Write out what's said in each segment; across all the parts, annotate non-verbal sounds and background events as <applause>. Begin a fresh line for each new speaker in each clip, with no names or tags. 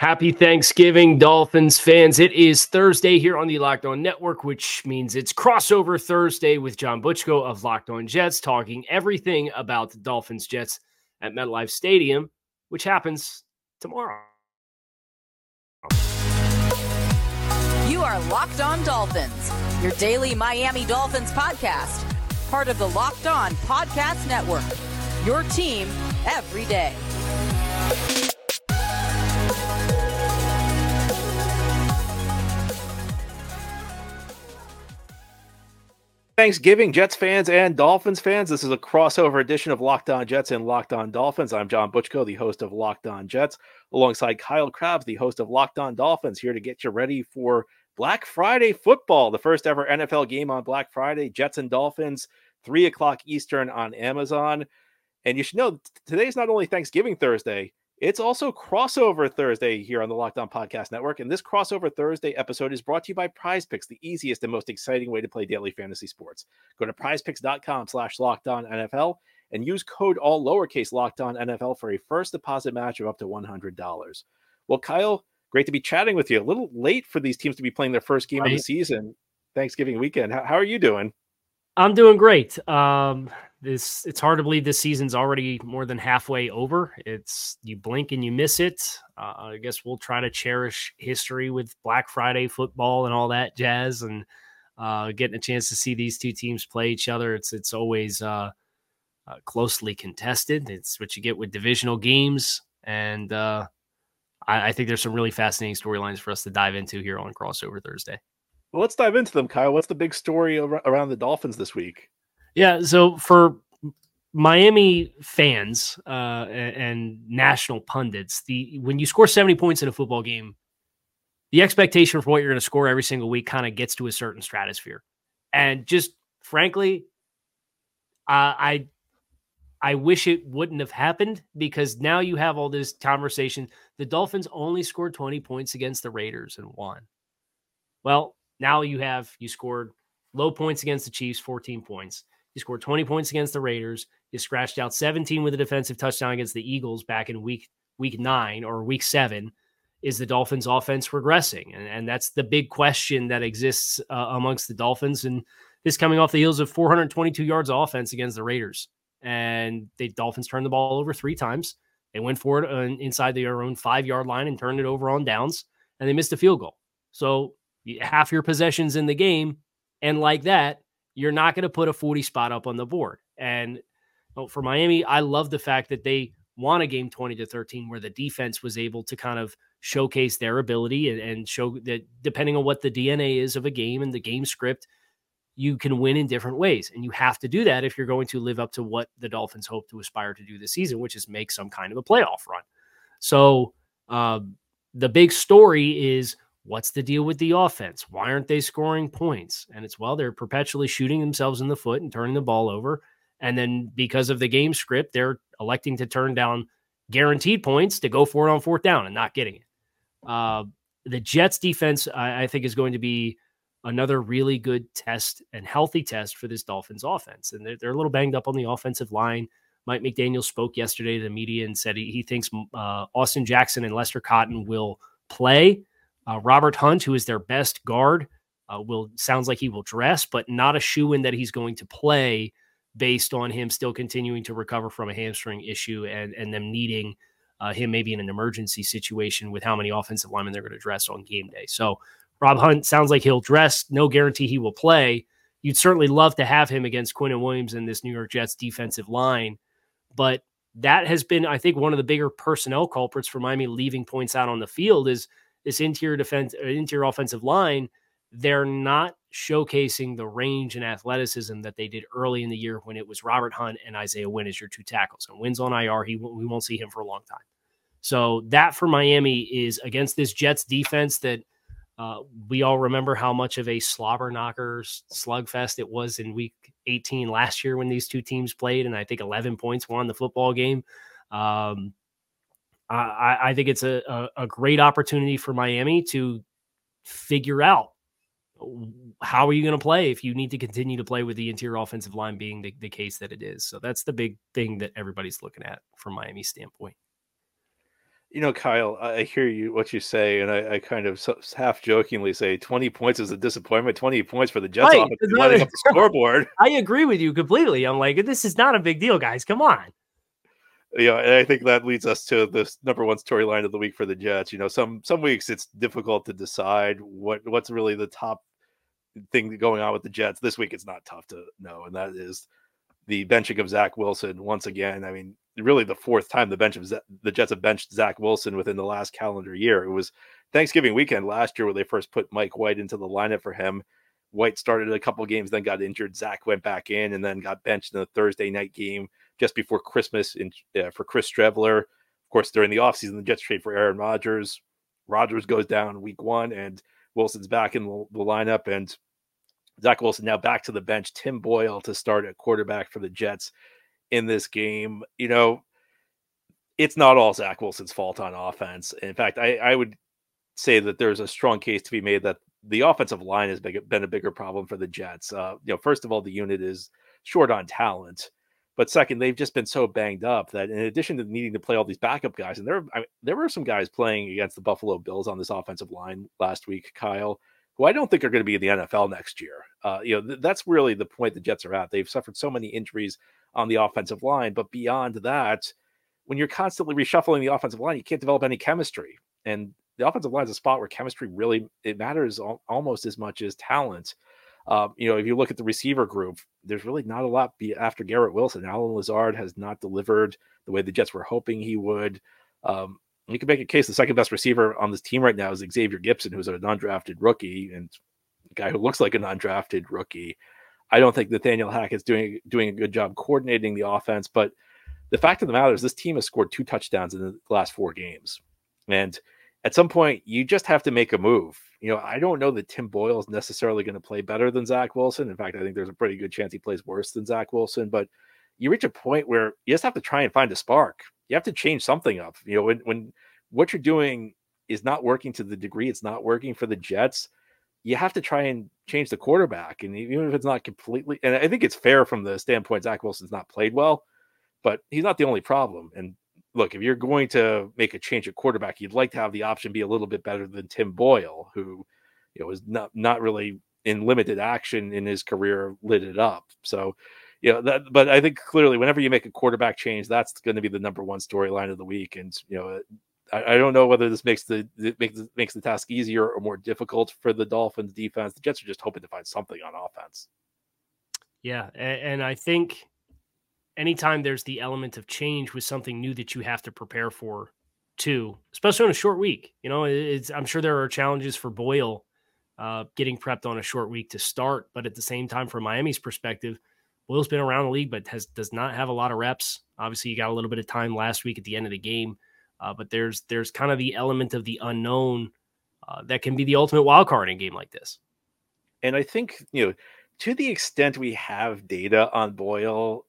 Happy Thanksgiving, Dolphins fans. It is Thursday here on the Locked On Network, which means it's crossover Thursday with John Butchko of Locked On Jets, talking everything about the Dolphins Jets at MetLife Stadium, which happens tomorrow.
You are Locked On Dolphins, your daily Miami Dolphins podcast, part of the Locked On Podcast Network. Your team every day.
Thanksgiving, Jets fans and Dolphins fans. This is a crossover edition of Locked On Jets and Locked On Dolphins. I'm John Butchko, the host of Locked On Jets, alongside Kyle Crabbs, the host of Locked On Dolphins, here to get you ready for Black Friday football, the first ever NFL game on Black Friday. Jets and Dolphins, three o'clock Eastern on Amazon. And you should know today is not only Thanksgiving Thursday, it's also crossover Thursday here on the Locked On Podcast Network. And this crossover Thursday episode is brought to you by Prize Picks, the easiest and most exciting way to play daily fantasy sports. Go to prizepicks.com slash locked on NFL and use code all lowercase locked on NFL for a first deposit match of up to $100. Well, Kyle, great to be chatting with you. A little late for these teams to be playing their first game right. of the season, Thanksgiving weekend. How, how are you doing?
I'm doing great. Um, this it's hard to believe this season's already more than halfway over. It's you blink and you miss it. Uh, I guess we'll try to cherish history with Black Friday football and all that jazz, and uh, getting a chance to see these two teams play each other. It's it's always uh, uh closely contested. It's what you get with divisional games, and uh, I, I think there's some really fascinating storylines for us to dive into here on Crossover Thursday.
Well, let's dive into them, Kyle. What's the big story around the Dolphins this week?
Yeah. So for Miami fans uh, and, national pundits, the when you score 70 points in a football game, the expectation for what you're going to score every single week kind of gets to a certain stratosphere. And just frankly, uh, I I wish it wouldn't have happened because now you have all this conversation. The Dolphins only scored 20 points against the Raiders and won. Well, now you have you scored low points against the Chiefs, 14 points. He scored 20 points against the Raiders. He scratched out 17 with a defensive touchdown against the Eagles back in week week nine or week seven. Is the Dolphins' offense regressing? And, and that's the big question that exists uh, amongst the Dolphins. And this coming off the heels of 422 yards of offense against the Raiders. And the Dolphins turned the ball over three times. They went for it uh, inside their own five yard line and turned it over on downs, and they missed a field goal. So half your possessions in the game, and like that, you're not going to put a 40 spot up on the board. And oh, for Miami, I love the fact that they won a game 20 to 13 where the defense was able to kind of showcase their ability and, and show that depending on what the DNA is of a game and the game script, you can win in different ways. And you have to do that if you're going to live up to what the Dolphins hope to aspire to do this season, which is make some kind of a playoff run. So uh, the big story is What's the deal with the offense? Why aren't they scoring points? And it's well, they're perpetually shooting themselves in the foot and turning the ball over. And then because of the game script, they're electing to turn down guaranteed points to go for it on fourth down and not getting it. Uh, the Jets defense, I, I think, is going to be another really good test and healthy test for this Dolphins offense. And they're, they're a little banged up on the offensive line. Mike McDaniel spoke yesterday to the media and said he, he thinks uh, Austin Jackson and Lester Cotton will play. Uh, Robert Hunt, who is their best guard, uh, will sounds like he will dress, but not a shoe in that he's going to play based on him still continuing to recover from a hamstring issue and and them needing uh, him maybe in an emergency situation with how many offensive linemen they're going to dress on game day. So Rob Hunt sounds like he'll dress. No guarantee he will play. You'd certainly love to have him against Quinnen Williams in this New York Jets defensive line, but that has been, I think, one of the bigger personnel culprits for Miami leaving points out on the field is this interior defense, uh, interior offensive line, they're not showcasing the range and athleticism that they did early in the year when it was Robert Hunt and Isaiah Wynn as your two tackles. And Wynn's on IR. He we won't see him for a long time. So that for Miami is against this Jets defense that uh, we all remember how much of a slobber knocker slugfest it was in Week 18 last year when these two teams played, and I think 11 points won the football game. Um, I, I think it's a, a, a great opportunity for Miami to figure out how are you going to play if you need to continue to play with the interior offensive line being the, the case that it is. So that's the big thing that everybody's looking at from Miami's standpoint.
You know, Kyle, I hear you what you say, and I, I kind of half jokingly say twenty points is a disappointment. Twenty points for the Jets right, up the scoreboard. <laughs>
I agree with you completely. I'm like, this is not a big deal, guys. Come on.
Yeah, and I think that leads us to this number one storyline of the week for the Jets. You know, some some weeks it's difficult to decide what what's really the top thing going on with the Jets. This week it's not tough to know, and that is the benching of Zach Wilson once again. I mean, really the fourth time the bench of Z- the Jets have benched Zach Wilson within the last calendar year. It was Thanksgiving weekend last year where they first put Mike White into the lineup for him. White started a couple games, then got injured. Zach went back in and then got benched in the Thursday night game just before Christmas in, uh, for Chris Streveler. Of course, during the offseason, the Jets trade for Aaron Rodgers. Rodgers goes down week one, and Wilson's back in the, the lineup. And Zach Wilson now back to the bench. Tim Boyle to start at quarterback for the Jets in this game. You know, it's not all Zach Wilson's fault on offense. In fact, I, I would say that there's a strong case to be made that the offensive line has been a bigger problem for the Jets. Uh, you know, first of all, the unit is short on talent, but second, they've just been so banged up that in addition to needing to play all these backup guys, and there I, there were some guys playing against the Buffalo Bills on this offensive line last week, Kyle, who I don't think are going to be in the NFL next year. Uh, you know, th- that's really the point the Jets are at. They've suffered so many injuries on the offensive line. But beyond that, when you're constantly reshuffling the offensive line, you can't develop any chemistry. And the offensive line is a spot where chemistry really it matters al- almost as much as talent. Um, you know, if you look at the receiver group, there's really not a lot be after Garrett Wilson. Allen Lazard has not delivered the way the Jets were hoping he would. Um, you can make a case the second best receiver on this team right now is Xavier Gipson, who's a non-drafted rookie and a guy who looks like a non-drafted rookie. I don't think Nathaniel Hackett's doing doing a good job coordinating the offense. But the fact of the matter is, this team has scored two touchdowns in the last four games, and at some point, you just have to make a move. You know, I don't know that Tim Boyle is necessarily going to play better than Zach Wilson. In fact, I think there's a pretty good chance he plays worse than Zach Wilson. But you reach a point where you just have to try and find a spark. You have to change something up. You know, when when what you're doing is not working to the degree it's not working for the Jets you have to try and change the quarterback. And even if it's not completely, and I think it's fair from the standpoint Zach Wilson's not played well, but he's not the only problem. And look, if you're going to make a change at quarterback, you'd like to have the option be a little bit better than Tim Boyle, who you know was not not really in limited action in his career, lit it up. So, you know that. But I think clearly, whenever you make a quarterback change, that's going to be the number one storyline of the week. And you know, uh, I, I, don't know whether this makes the makes makes the task easier or more difficult for the Dolphins defense. The Jets are just hoping to find something on offense.
Yeah, and, and I think anytime there's the element of change with something new that you have to prepare for, too, especially on a short week. You know, I'm sure there are challenges for Boyle uh, getting prepped on a short week to start, but at the same time, from Miami's perspective, Boyle's been around the league, but has does not have a lot of reps. Obviously, you got a little bit of time last week at the end of the game. Uh, but there's there's kind of the element of the unknown uh, that can be the ultimate wild card in a game like this.
And I think you know, to the extent we have data on Boyle,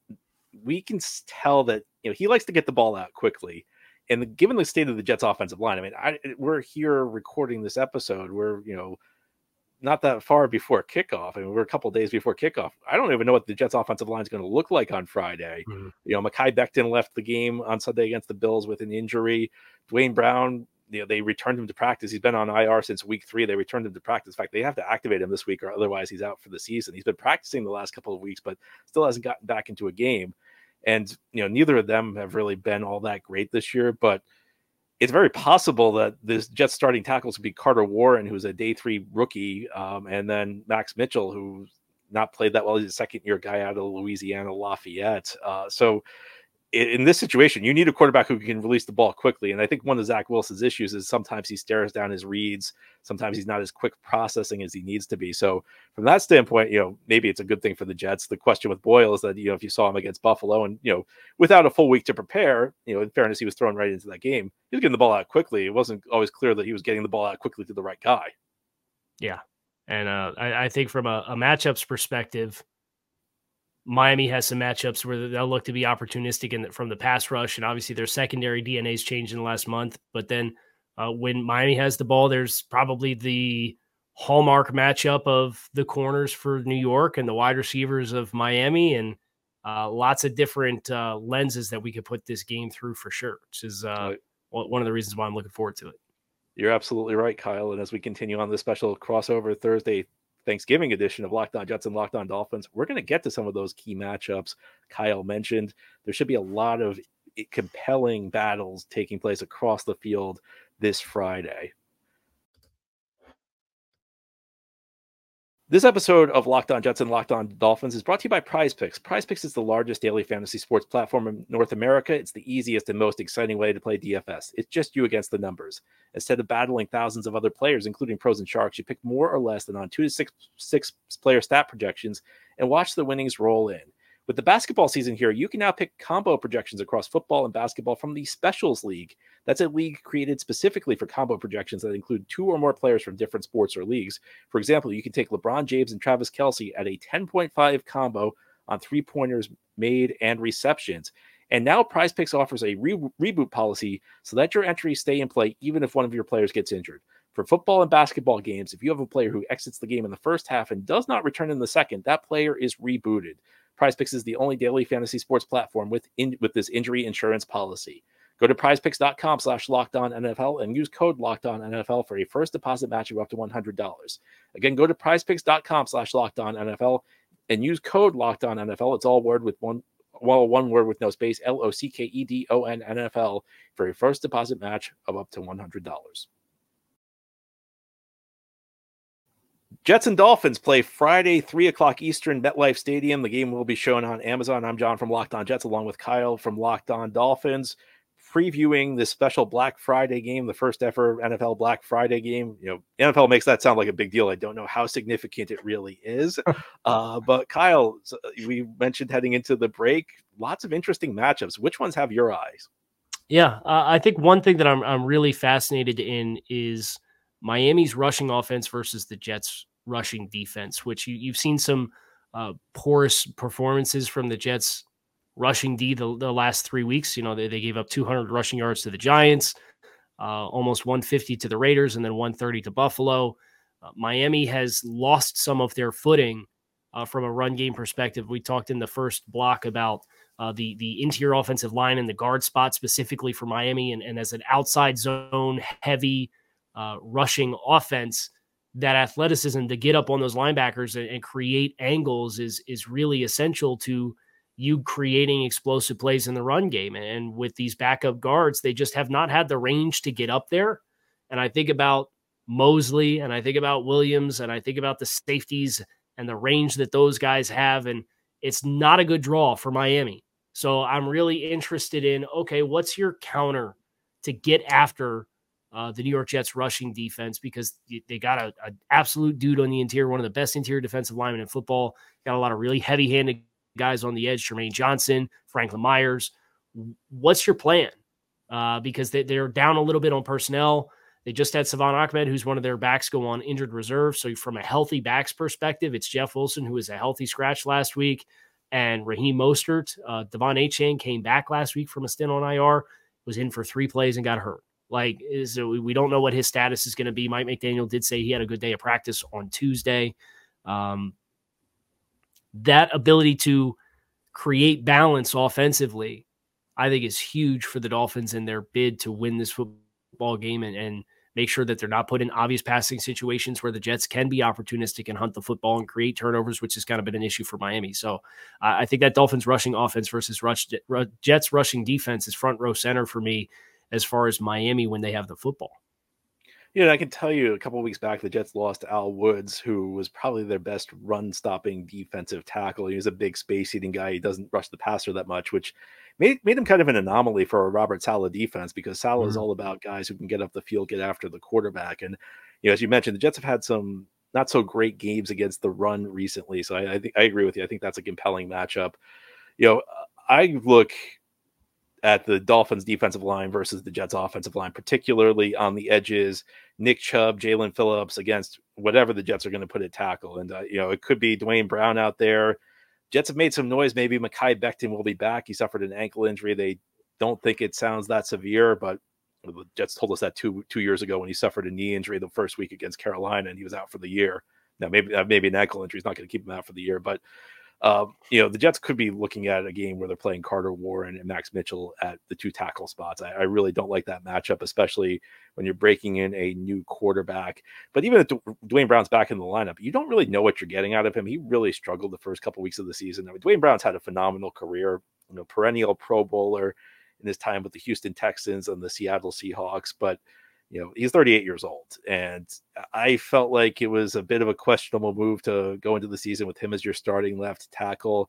we can tell that you know he likes to get the ball out quickly. And the, given the state of the Jets' offensive line, I mean, I, we're here recording this episode. We're you know not that far before kickoff. I mean, we're a couple days before kickoff. I don't even know what the Jets' offensive line is going to look like on Friday. Mm-hmm. You know, Mekhi Becton left the game on Sunday against the Bills with an injury. Duane Brown, you know, they returned him to practice. He's been on IR since week three. They returned him to practice. In fact, they have to activate him this week, or otherwise he's out for the season. He's been practicing the last couple of weeks, but still hasn't gotten back into a game. And you know, neither of them have really been all that great this year, but it's very possible that this Jets starting tackles would be Carter Warren, who's a day three rookie, um, and then Max Mitchell, who's not played that well. He's a second year guy out of Louisiana Lafayette. Uh, so in this situation, you need a quarterback who can release the ball quickly. And I think one of Zach Wilson's issues is sometimes he stares down his reads. Sometimes he's not as quick processing as he needs to be. So from that standpoint, you know, maybe it's a good thing for the Jets. The question with Boyle is that, you know, if you saw him against Buffalo and, you know, without a full week to prepare, you know, in fairness, he was thrown right into that game. He was getting the ball out quickly. It wasn't always clear that he was getting the ball out quickly to the right guy.
Yeah. And uh, I, I think from a, a matchups perspective, Miami has some matchups where they'll look to be opportunistic in the, from the pass rush, and obviously their secondary DNA's changed in the last month. But then uh, when Miami has the ball, there's probably the hallmark matchup of the corners for New York and the wide receivers of Miami, and uh, lots of different uh, lenses that we could put this game through for sure. Which is uh, one of the reasons why I'm looking forward to it.
You're absolutely right, Kyle. And as we continue on this special crossover Thursday Thanksgiving edition of Locked On Jets and Locked On Dolphins, we're going to get to some of those key matchups Kyle mentioned. There should be a lot of eh, compelling battles taking place across the field this Friday. This episode of Locked On Jets and Locked On Dolphins is brought to you by Prize Picks. Prize Picks is the largest daily fantasy sports platform in North America. It's the easiest and most exciting way to play DFS. It's just you against the numbers. Instead of battling thousands of other players, including pros and sharks, you pick more or less than on two to six, six player stat projections and watch the winnings roll in. With the basketball season here, you can now pick combo projections across football and basketball from the Specials League. That's a league created specifically for combo projections that include two or more players from different sports or leagues. For example, you can take LeBron James and Travis Kelce at a 10.5 combo on three pointers made and receptions. And now Prize Picks offers a re- reboot policy so that your entries stay in play even if one of your players gets injured. For football and basketball games, if you have a player who exits the game in the first half and does not return in the second, that player is rebooted. PrizePicks is the only daily fantasy sports platform with in, with this injury insurance policy. Go to prizepicks.com slash locked on NFL and use code locked on NFL for a first deposit match of up to $100. Again, go to prizepicks.com slash locked on NFL and use code locked on NFL. It's all word with one well, one word with no space, L O C K E D O N NFL for a first deposit match of up to $100. Jets and Dolphins play Friday, 3 o'clock Eastern, MetLife Stadium. The game will be shown on Amazon. I'm John from Locked On Jets, along with Kyle from Locked On Dolphins, previewing this special Black Friday game, the first ever NFL Black Friday game. You know, NFL makes that sound like a big deal. I don't know how significant it really is. <laughs> uh, but Kyle, we mentioned heading into the break, lots of interesting matchups. Which ones have your eyes?
Yeah, uh, I think one thing that I'm, I'm really fascinated in is Miami's rushing offense versus the Jets rushing defense, which you, have seen some uh, porous performances from the Jets rushing D the, the, last three weeks. You know, they, they gave up 200 rushing yards to the Giants, uh, almost 150 to the Raiders, and then 130 to Buffalo. Uh, Miami has lost some of their footing uh, from a run game perspective. We talked in the first block about uh, the the interior offensive line and the guard spot specifically for Miami, and, and as an outside zone heavy uh, rushing offense that athleticism to get up on those linebackers and, and, create angles is is really essential to you creating explosive plays in the run game. And with these backup guards, they just have not had the range to get up there. And I think about Mosley and I think about Williams and I think about the safeties and the range that those guys have. And it's not a good draw for Miami. So I'm really interested in okay, what's your counter to get after uh, the New York Jets rushing defense because they got a, a, absolute dude on the interior, one of the best interior defensive linemen in football. Got a lot of really heavy handed guys on the edge, Jermaine Johnson, Franklin Myers. What's your plan? Uh, because they, they're down a little bit on personnel. They just had Salvon Ahmed, who's one of their backs, go on injured reserve. So, from a healthy backs perspective, it's Jeff Wilson, who was a healthy scratch last week, and Raheem Mostert. Uh, De'Von Achane came back last week from a stint on IR, was in for three plays and got hurt. Like, we don't know what his status is going to be. Mike McDaniel did say he had a good day of practice on Tuesday. Um, that ability to create balance offensively, I think, is huge for the Dolphins in their bid to win this football game and, and make sure that they're not put in obvious passing situations where the Jets can be opportunistic and hunt the football and create turnovers, which has kind of been an issue for Miami. So uh, I think that Dolphins rushing offense versus rush, Jets rushing defense is front row center for me as far as Miami when they have the football.
Yeah, I can tell you a couple weeks back, the Jets lost Al Woods, who was probably their best run stopping defensive tackle. He was a big space eating guy. He doesn't rush the passer that much, which made, made him kind of an anomaly for a Robert Saleh defense because mm-hmm. is all about guys who can get up the field, get after the quarterback. And, you know, as you mentioned, the Jets have had some not so great games against the run recently. So I, I think I agree with you. I think that's a compelling matchup. You know, I look at the Dolphins defensive line versus the Jets offensive line, particularly on the edges. Nick Chubb, Jaelan Phillips against whatever the Jets are going to put at tackle. And, uh, you know, it could be Duane Brown out there. Jets have made some noise. Maybe Mekhi Becton will be back. He suffered an ankle injury. They don't think it sounds that severe, but the Jets told us that two two years ago when he suffered a knee injury the first week against Carolina and he was out for the year. Now maybe uh, maybe an ankle injury is not going to keep him out for the year, but Um, you know, the Jets could be looking at a game where they're playing Carter Warren and Max Mitchell at the two tackle spots. I, I really don't like that matchup, especially when you're breaking in a new quarterback. But even if Duane Brown's back in the lineup, you don't really know what you're getting out of him. He really struggled the first couple weeks of the season. I mean, Duane Brown's had a phenomenal career, you know, perennial Pro Bowler in his time with the Houston Texans and the Seattle Seahawks, but you know he's 38 years old and i felt like it was a bit of a questionable move to go into the season with him as your starting left tackle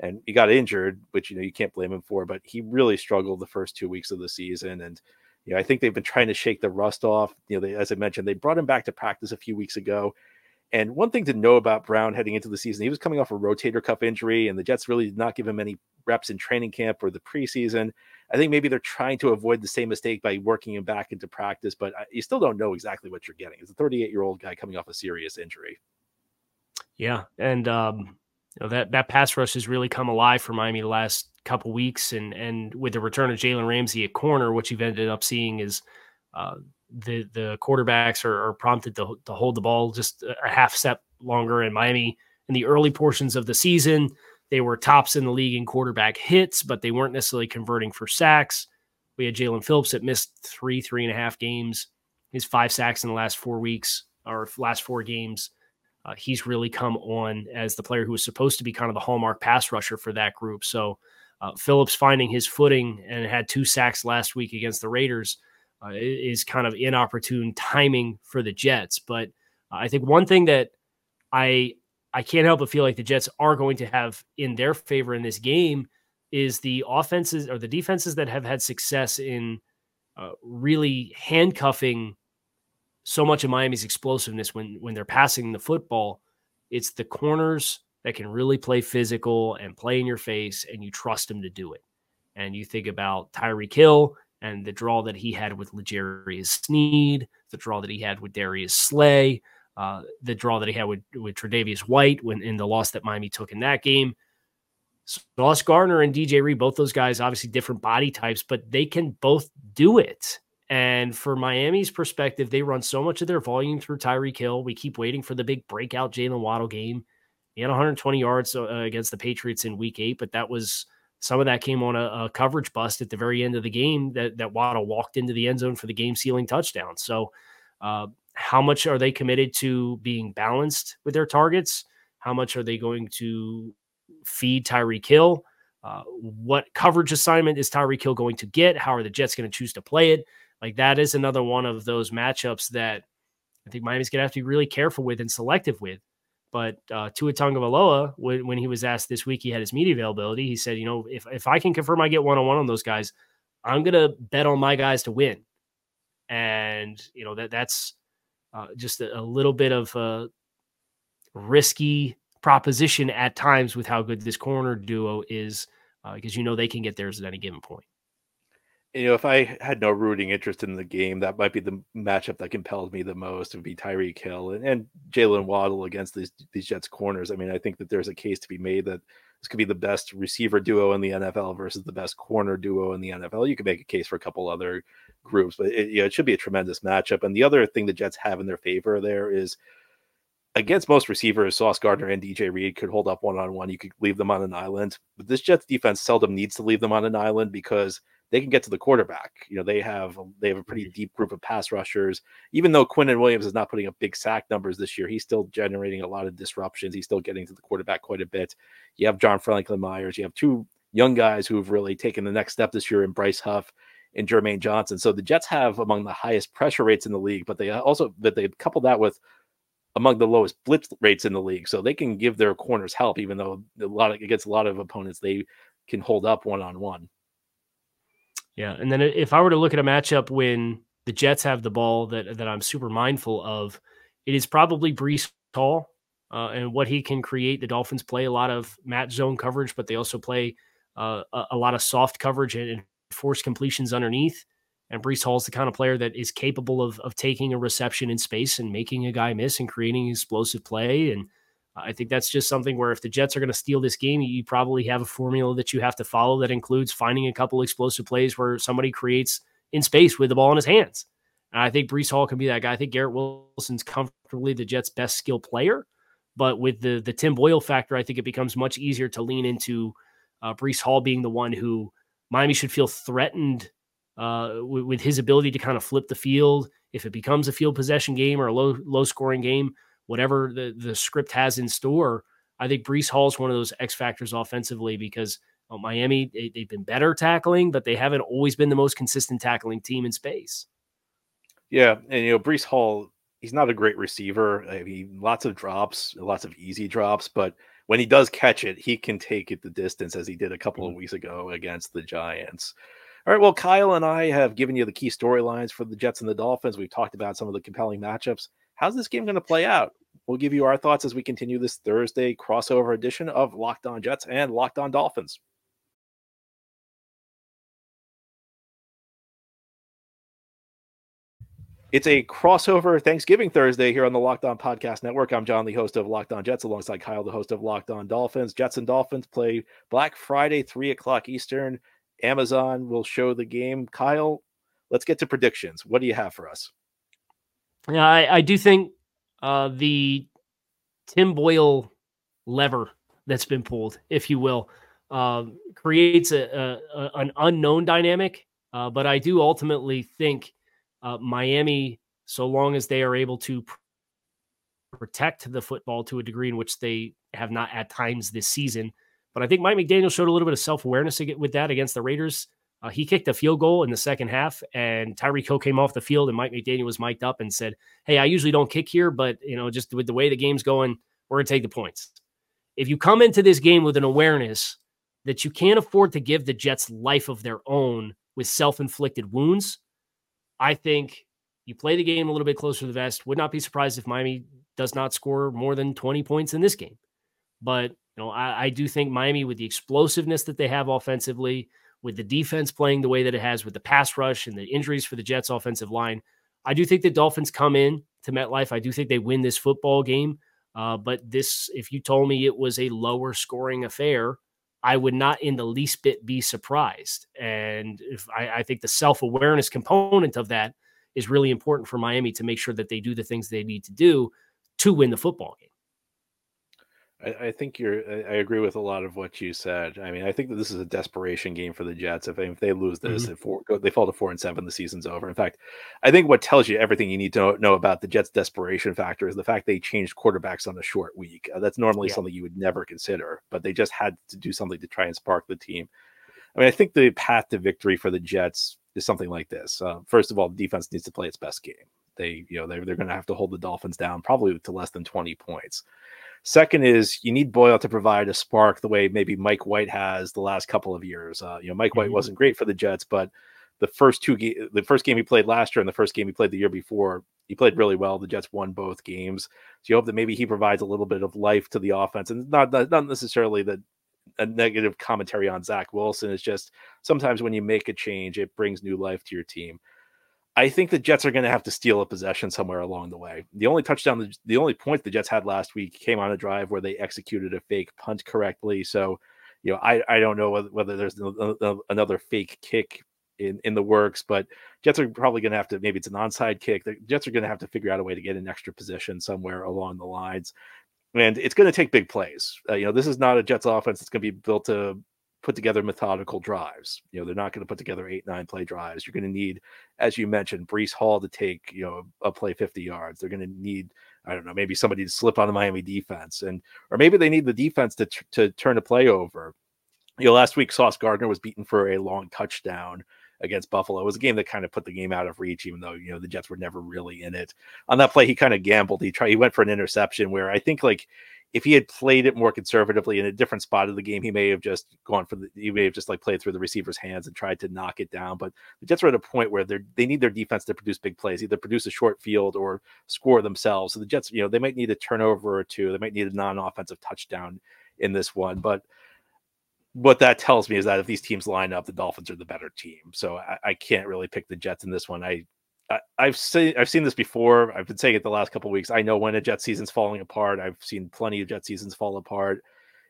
and he got injured which you know you can't blame him for but he really struggled the first two weeks of the season and you know i think they've been trying to shake the rust off you know they, as i mentioned they brought him back to practice a few weeks ago and one thing to know about Brown heading into the season, he was coming off a rotator cuff injury, and the Jets really did not give him any reps in training camp or the preseason. I think maybe they're trying to avoid the same mistake by working him back into practice, but you still don't know exactly what you're getting. It's a 38 year old guy coming off a serious injury.
Yeah, and um, you know that that pass rush has really come alive for Miami the last couple weeks, and and with the return of Jalen Ramsey at corner, what you've ended up seeing is uh, the the quarterbacks are, are prompted to, to hold the ball just a half step longer. And Miami in the early portions of the season, they were tops in the league in quarterback hits, but they weren't necessarily converting for sacks. We had Jaelan Phillips that missed three, three and a half games. His five sacks in the last four weeks or last four games. Uh, he's really come on as the player who was supposed to be kind of the hallmark pass rusher for that group. So uh, Phillips finding his footing and had two sacks last week against the Raiders uh, is kind of inopportune timing for the Jets. But I think one thing that I I can't help but feel like the Jets are going to have in their favor in this game is the offenses or the defenses that have had success in uh, really handcuffing so much of Miami's explosiveness when when they're passing the football. It's the corners that can really play physical and play in your face, and you trust them to do it. And you think about Tyreek Hill and the draw that he had with L'Jarius Sneed, the draw that he had with Darius Slay, uh, the draw that he had with, with Tre'Davious White when in the loss that Miami took in that game. Sauce Gardner and DJ Reed, both those guys, obviously different body types, but they can both do it. And for Miami's perspective, they run so much of their volume through Tyreek Hill. We keep waiting for the big breakout Jaylen Waddle game. He had 120 yards uh, against the Patriots in week eight, but that was some of that came on a, a, coverage bust at the very end of the game that, that Waddle walked into the end zone for the game sealing touchdown. So, uh, how much are they committed to being balanced with their targets? How much are they going to feed Tyreek Hill? Uh, what coverage assignment is Tyreek Hill going to get? How are the Jets going to choose to play it? Like that is another one of those matchups that I think Miami's going to have to be really careful with and selective with but uh, Tua Tagovailoa, when, when he was asked this week, he had his media availability. He said, you know, if, if I can confirm I get one on one on those guys, I'm going to bet on my guys to win. And, you know, that that's uh, just a, a, little bit of a risky proposition at times with how good this corner duo is, because, uh, you know, they can get theirs at any given point
you know, if I had no rooting interest in the game, that might be the matchup that compelled me the most. Would be Tyreek Hill and, and Jaylen Waddle against these these Jets corners. I mean, I think that there's a case to be made that this could be the best receiver duo in the NFL versus the best corner duo in the NFL. You could make a case for a couple other groups, but it, you know, it should be a tremendous matchup. And the other thing the Jets have in their favor there is against most receivers, Sauce Gardner and DJ Reed could hold up one on one. You could leave them on an island, but this Jets defense seldom needs to leave them on an island because they can get to the quarterback. You know, they have they have a pretty mm-hmm. deep group of pass rushers. Even though Quinnen Williams is not putting up big sack numbers this year, he's still generating a lot of disruptions. He's still getting to the quarterback quite a bit. You have John Franklin Myers. You have two young guys who've really taken the next step this year in Bryce Huff and Jermaine Johnson. So the Jets have among the highest pressure rates in the league, but they also that they couple that with among the lowest blitz rates in the league. So they can give their corners help, even though a lot of, against a lot of opponents they can hold up one on one.
Yeah, and then if I were to look at a matchup when the Jets have the ball that that I'm super mindful of, it is probably Breece Hall uh, and what he can create. The Dolphins play a lot of match zone coverage, but they also play uh, a, a, lot of soft coverage and, and force completions underneath. And Breece Hall is the kind of player that is capable of of taking a reception in space and making a guy miss and creating explosive play and I think that's just something where if the Jets are going to steal this game, you probably have a formula that you have to follow that includes finding a couple explosive plays where somebody creates in space with the ball in his hands. And I think Breece Hall can be that guy. I think Garrett Wilson's comfortably the Jets' best skill player, But with the the Tim Boyle factor, I think it becomes much easier to lean into uh, Breece Hall being the one who Miami should feel threatened uh, with, with, his ability to kind of flip the field. If it becomes a field possession game or a low low scoring game, whatever the, the script has in store, I think Breece Hall is one of those X factors offensively because well, Miami they, they've been better tackling, but they haven't always been the most consistent tackling team in space.
Yeah, and you know Breece Hall, he's not a great receiver. I mean, lots of drops, lots of easy drops, but when he does catch it, he can take it the distance as he did a couple mm-hmm. of weeks ago against the Giants. All right. Well, Kyle and I have given you the key storylines for the Jets and the Dolphins. We've talked about some of the compelling matchups. How's this game going to play out? We'll give you our thoughts as we continue this Thursday crossover edition of Locked On Jets and Locked On Dolphins. It's a crossover Thanksgiving Thursday here on the Locked On Podcast Network. I'm John, the host of Locked On Jets, alongside Kyle, the host of Locked On Dolphins. Jets and Dolphins play Black Friday, 3 o'clock Eastern. Amazon will show the game. Kyle, let's get to predictions. What do you have for us?
Yeah, I, I do think uh, the Tim Boyle lever that's been pulled, if you will, uh, creates a, a, an unknown dynamic. Uh, but I do ultimately think uh, Miami, so long as they are able to pr- protect the football to a degree in which they have not at times this season, but I think Mike McDaniel showed a little bit of self awareness with that against the Raiders. Uh, he kicked a field goal in the second half, and Tyreek Hill came off the field, and Mike McDaniel was mic'd up and said, "Hey, I usually don't kick here, but you know, just with the way the game's going, we're gonna take the points." If you come into this game with an awareness that you can't afford to give the Jets life of their own with self-inflicted wounds, I think you play the game a little bit closer to the vest. Would not be surprised if Miami does not score more than 20 points in this game. But you know, I, I do think Miami, with the explosiveness that they have offensively, with the defense playing the way that it has, with the pass rush and the injuries for the Jets' offensive line, I do think the Dolphins come in to MetLife. I do think they win this football game. Uh, but this, if you told me it was a lower scoring affair, I would not in the least bit be surprised. And if I, I think the self awareness component of that is really important for Miami to make sure that they do the things they need to do to win the football game.
I, I, think you're. I agree with a lot of what you said. I mean, I think that this is a desperation game for the Jets. If, if they lose this, mm-hmm. if four, they fall to four and seven, the season's over. In fact, I think what tells you everything you need to know about the Jets' desperation factor is the fact they changed quarterbacks on a short week. Uh, that's normally yeah. something you would never consider, but they just had to do something to try and spark the team. I mean, I think the path to victory for the Jets is something like this. Uh, first of all, the defense needs to play its best game. They, you know, they're, they're going to have to hold the Dolphins down probably to less than 20 points. Second is you need Boyle to provide a spark the way maybe Mike White has the last couple of years. Uh, you know, Mike White mm-hmm. wasn't great for the Jets, but the first two ga- the first game he played last year and the first game he played the year before, he played really well. The Jets won both games. So you hope that maybe he provides a little bit of life to the offense and not not necessarily the a negative commentary on Zach Wilson. It's just sometimes when you make a change, it brings new life to your team. I think the Jets are going to have to steal a possession somewhere along the way. The only touchdown, the, the only point the Jets had last week came on a drive where they executed a fake punt correctly. So, you know, I, I don't know whether, whether there's another fake kick in, in the works, but Jets are probably going to have to, maybe it's an onside kick. The Jets are going to have to figure out a way to get an extra position somewhere along the lines. And it's going to take big plays. Uh, you know, this is not a Jets offense that's going to be built to put together methodical drives. You know, they're not going to put together eight, nine play drives. You're going to need, as you mentioned, Breece Hall to take, you know, a play 50 yards. They're going to need, I don't know, maybe somebody to slip on the Miami defense. And, or maybe they need the defense to, to turn a play over. You know, last week, Sauce Gardner was beaten for a long touchdown against Buffalo. It was a game that kind of put the game out of reach, even though, you know, the Jets were never really in it. On that play, he kind of gambled. He tried, he went for an interception where I think like if he had played it more conservatively in a different spot of the game, he may have just gone for the he may have just like played through the receiver's hands and tried to knock it down. But the Jets are at a point where they they need their defense to produce big plays, either produce a short field or score themselves. So the Jets, you know, they might need a turnover or two. They might need a non-offensive touchdown in this one. But what that tells me is that if these teams line up, the Dolphins are the better team. So I, I can't really pick the Jets in this one. I I, have seen I've seen this before. I've been saying it the last couple weeks. I know when a Jet season's falling apart. I've seen plenty of Jet seasons fall apart.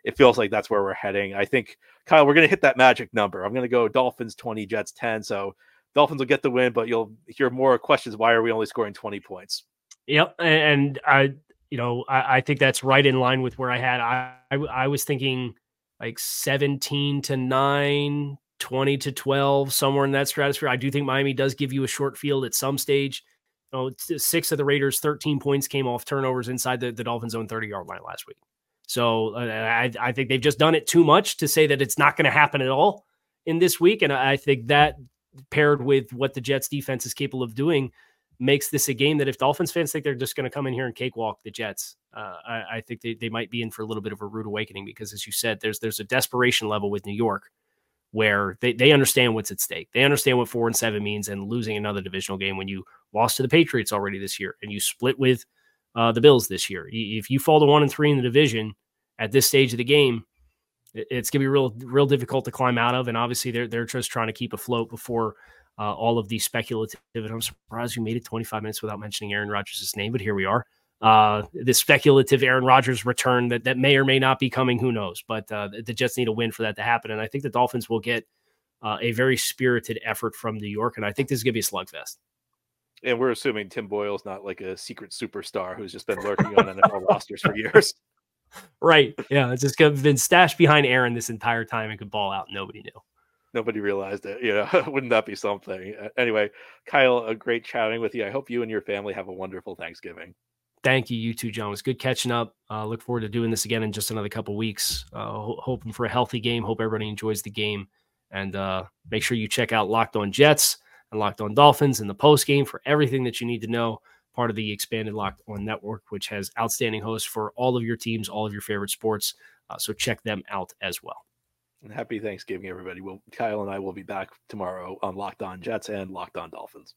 It feels like that's where we're heading. I think Kyle, we're going to hit that magic number. I'm going to go Dolphins 20, Jets 10. So Dolphins will get the win, but you'll hear more questions. Why are we only scoring 20 points?
Yep, and I you know, I, I, think that's right in line with where I had. I, I, I was thinking like 17 to 9, 20 to 12, somewhere in that stratosphere. I do think Miami does give you a short field at some stage. You know, six of the Raiders' 13 points came off turnovers inside the, the Dolphins' own 30 yard line last week. So uh, I, I think they've just done it too much to say that it's not going to happen at all in this week. And I think that paired with what the Jets defense is capable of doing makes this a game that if Dolphins fans think they're just going to come in here and cakewalk the Jets, uh, I, I, think they, they might be in for a little bit of a rude awakening because, as you said, there's there's a desperation level with New York where they, they understand what's at stake. They understand what four and seven means and losing another divisional game when you lost to the Patriots already this year and you split with uh, the Bills this year. If you fall to one and three in the division at this stage of the game, it's going to be real real difficult to climb out of. And obviously, they're they're just trying to keep afloat before uh, all of the speculative. And I'm surprised you made it 25 minutes without mentioning Aaron Rodgers' name, but here we are. Uh, the speculative Aaron Rodgers return that, that may or may not be coming, who knows? But uh, the Jets need a win for that to happen. And I think the Dolphins will get uh, a very spirited effort from New York. And I think this is going to be a slugfest.
And we're assuming Tim Boyle's not like a secret superstar who's just been lurking on <laughs> NFL rosters for years.
Right. Yeah. It's just been stashed behind Aaron this entire time and could ball out. Nobody knew
nobody realized it. You know, <laughs> wouldn't that be something? Anyway, Kyle, a great chatting with you. I hope you and your family have a wonderful Thanksgiving.
Thank you, you too, John. It was good catching up. Uh, look forward to doing this again in just another couple weeks. Uh, ho- hoping for a healthy game. Hope everybody enjoys the game, and uh, make sure you check out Locked On Jets and Locked On Dolphins in the post game for everything that you need to know. Part of the expanded Locked On Network, which has outstanding hosts for all of your teams, all of your favorite sports. Uh, so check them out as well.
And happy Thanksgiving, everybody. Well, Kyle and I will be back tomorrow on Locked On Jets and Locked On Dolphins.